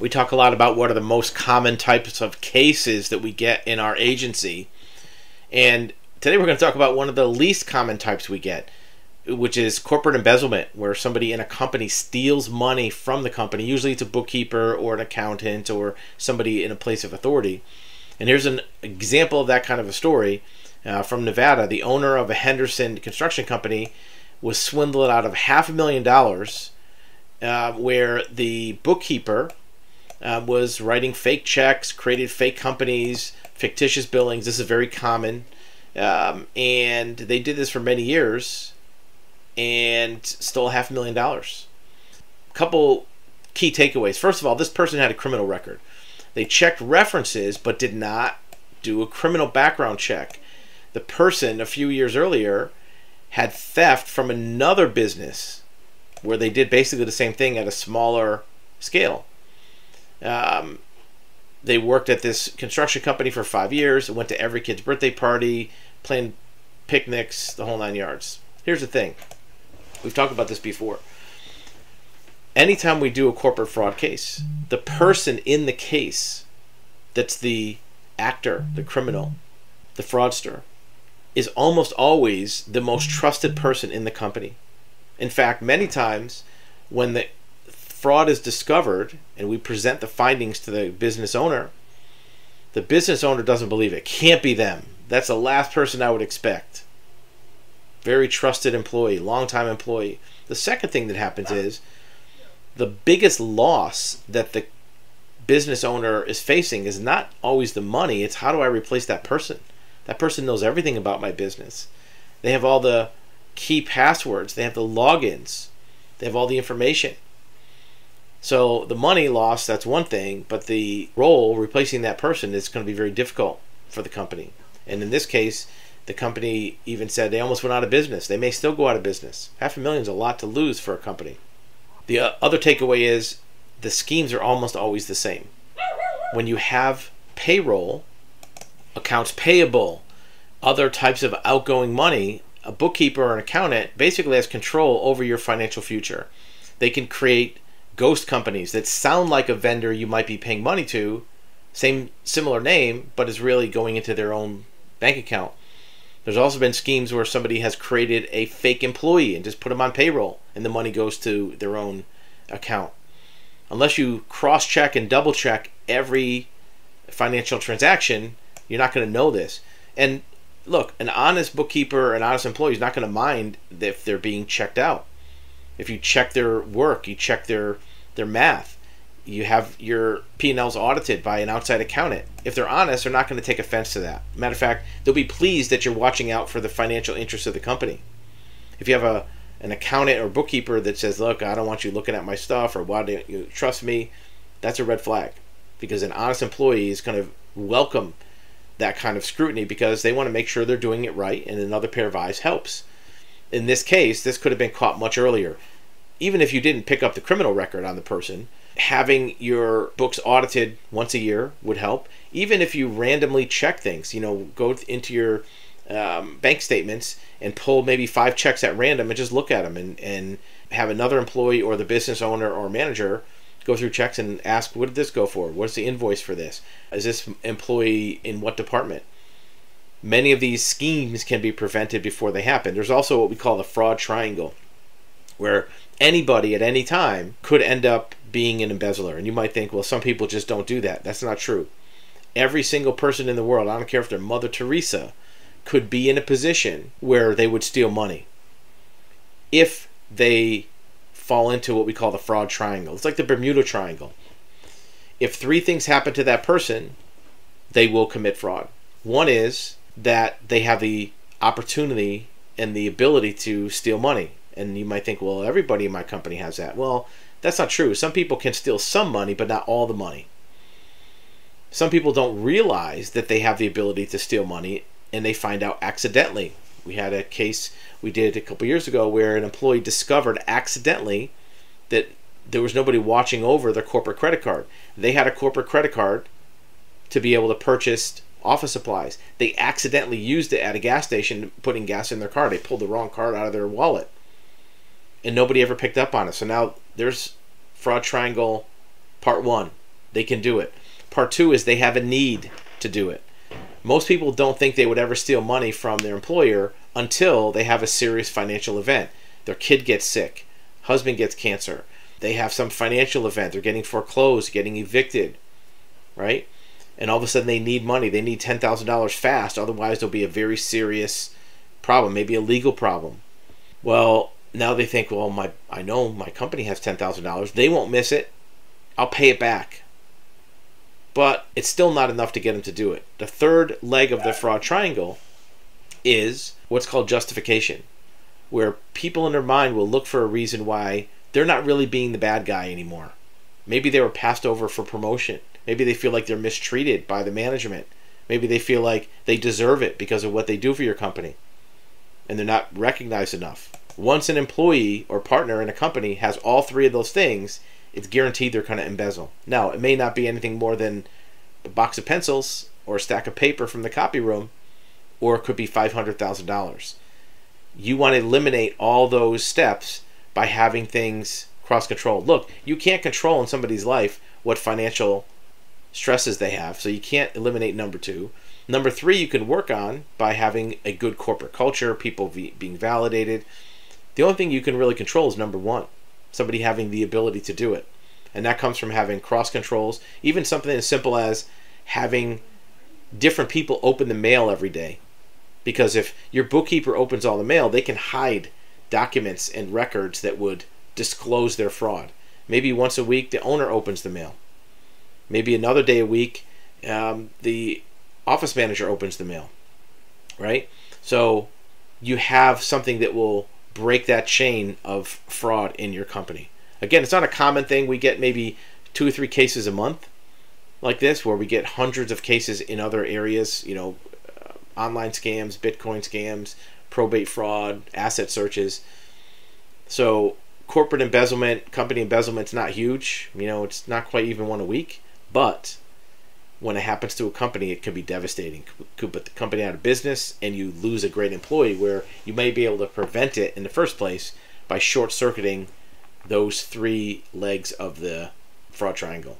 we talk a lot about what are the most common types of cases that we get in our agency. And today we're going to talk about one of the least common types we get, which is corporate embezzlement, where somebody in a company steals money from the company. Usually it's a bookkeeper or an accountant or somebody in a place of authority. And here's an example of that kind of a story uh, from Nevada. The owner of a Henderson construction company was swindled out of half a million dollars, uh, where the bookkeeper uh, was writing fake checks, created fake companies, fictitious billings. This is very common. Um, and they did this for many years and stole half a million dollars. Couple key takeaways. First of all, this person had a criminal record. They checked references but did not do a criminal background check. The person a few years earlier had theft from another business where they did basically the same thing at a smaller scale. Um, they worked at this construction company for five years, went to every kid's birthday party, planned picnics, the whole nine yards. Here's the thing we've talked about this before. Anytime we do a corporate fraud case, the person in the case that's the actor, the criminal, the fraudster, is almost always the most trusted person in the company. In fact, many times when the fraud is discovered and we present the findings to the business owner, the business owner doesn't believe it. Can't be them. That's the last person I would expect. Very trusted employee, long-time employee. The second thing that happens is the biggest loss that the business owner is facing is not always the money, it's how do I replace that person? That person knows everything about my business. They have all the key passwords, they have the logins, they have all the information. So the money loss, that's one thing, but the role replacing that person is going to be very difficult for the company. And in this case, the company even said they almost went out of business. They may still go out of business. Half a million is a lot to lose for a company. The uh, other takeaway is the schemes are almost always the same. When you have payroll, accounts payable, other types of outgoing money, a bookkeeper or an accountant basically has control over your financial future. They can create ghost companies that sound like a vendor you might be paying money to, same similar name, but is really going into their own bank account. There's also been schemes where somebody has created a fake employee and just put them on payroll, and the money goes to their own account. Unless you cross check and double check every financial transaction, you're not going to know this. And look, an honest bookkeeper, an honest employee is not going to mind if they're being checked out. If you check their work, you check their their math. You have your P&Ls audited by an outside accountant. If they're honest, they're not going to take offense to that. Matter of fact, they'll be pleased that you're watching out for the financial interests of the company. If you have a an accountant or bookkeeper that says, "Look, I don't want you looking at my stuff," or "Why don't you trust me?" That's a red flag, because an honest employee is going to welcome that kind of scrutiny because they want to make sure they're doing it right, and another pair of eyes helps. In this case, this could have been caught much earlier even if you didn't pick up the criminal record on the person, having your books audited once a year would help. Even if you randomly check things, you know, go into your um, bank statements and pull maybe five checks at random and just look at them and, and have another employee or the business owner or manager go through checks and ask, what did this go for? What's the invoice for this? Is this employee in what department? Many of these schemes can be prevented before they happen. There's also what we call the fraud triangle, where anybody at any time could end up being an embezzler. And you might think, well, some people just don't do that. That's not true. Every single person in the world, I don't care if they're Mother Teresa, could be in a position where they would steal money if they fall into what we call the fraud triangle. It's like the Bermuda Triangle. If three things happen to that person, they will commit fraud. One is that they have the opportunity and the ability to steal money. And you might think, well, everybody in my company has that. Well, that's not true. Some people can steal some money, but not all the money. Some people don't realize that they have the ability to steal money and they find out accidentally. We had a case we did a couple years ago where an employee discovered accidentally that there was nobody watching over their corporate credit card. They had a corporate credit card to be able to purchase office supplies. They accidentally used it at a gas station putting gas in their car. They pulled the wrong card out of their wallet and nobody ever picked up on it. So now there's fraud triangle part one. They can do it. Part two is they have a need to do it. Most people don't think they would ever steal money from their employer until they have a serious financial event. Their kid gets sick, husband gets cancer, they have some financial event, they're getting foreclosed, getting evicted, right? And all of a sudden they need money. They need $10,000 fast, otherwise there'll be a very serious problem, maybe a legal problem. Well, now they think, well, my I know my company has $10,000. They won't miss it. I'll pay it back but it's still not enough to get them to do it. The third leg of the fraud triangle is what's called justification, where people in their mind will look for a reason why they're not really being the bad guy anymore. Maybe they were passed over for promotion. Maybe they feel like they're mistreated by the management. Maybe they feel like they deserve it because of what they do for your company and they're not recognized enough. Once an employee or partner in a company has all three of those things, it's guaranteed they're going to embezzle. Now, it may not be anything more than a box of pencils or a stack of paper from the copy room, or it could be $500,000. You want to eliminate all those steps by having things cross control. Look, you can't control in somebody's life what financial stresses they have, so you can't eliminate number two. Number three, you can work on by having a good corporate culture, people being validated. The only thing you can really control is number one somebody having the ability to do it. And that comes from having cross controls, even something as simple as having different people open the mail every day. Because if your bookkeeper opens all the mail, they can hide documents and records that would disclose their fraud. Maybe once a week, the owner opens the mail. Maybe another day a week, um, the office manager opens the mail. Right? So you have something that will break that chain of fraud in your company. Again, it's not a common thing. We get maybe two or three cases a month like this, where we get hundreds of cases in other areas, you know, uh, online scams, Bitcoin scams, probate fraud, asset searches. So, corporate embezzlement, company embezzlement, not huge. You know, it's not quite even one a week, but when it happens to a company, it can be devastating. Could put the company out of business, and you lose a great employee. Where you may be able to prevent it in the first place by short circuiting those three legs of the fraud triangle.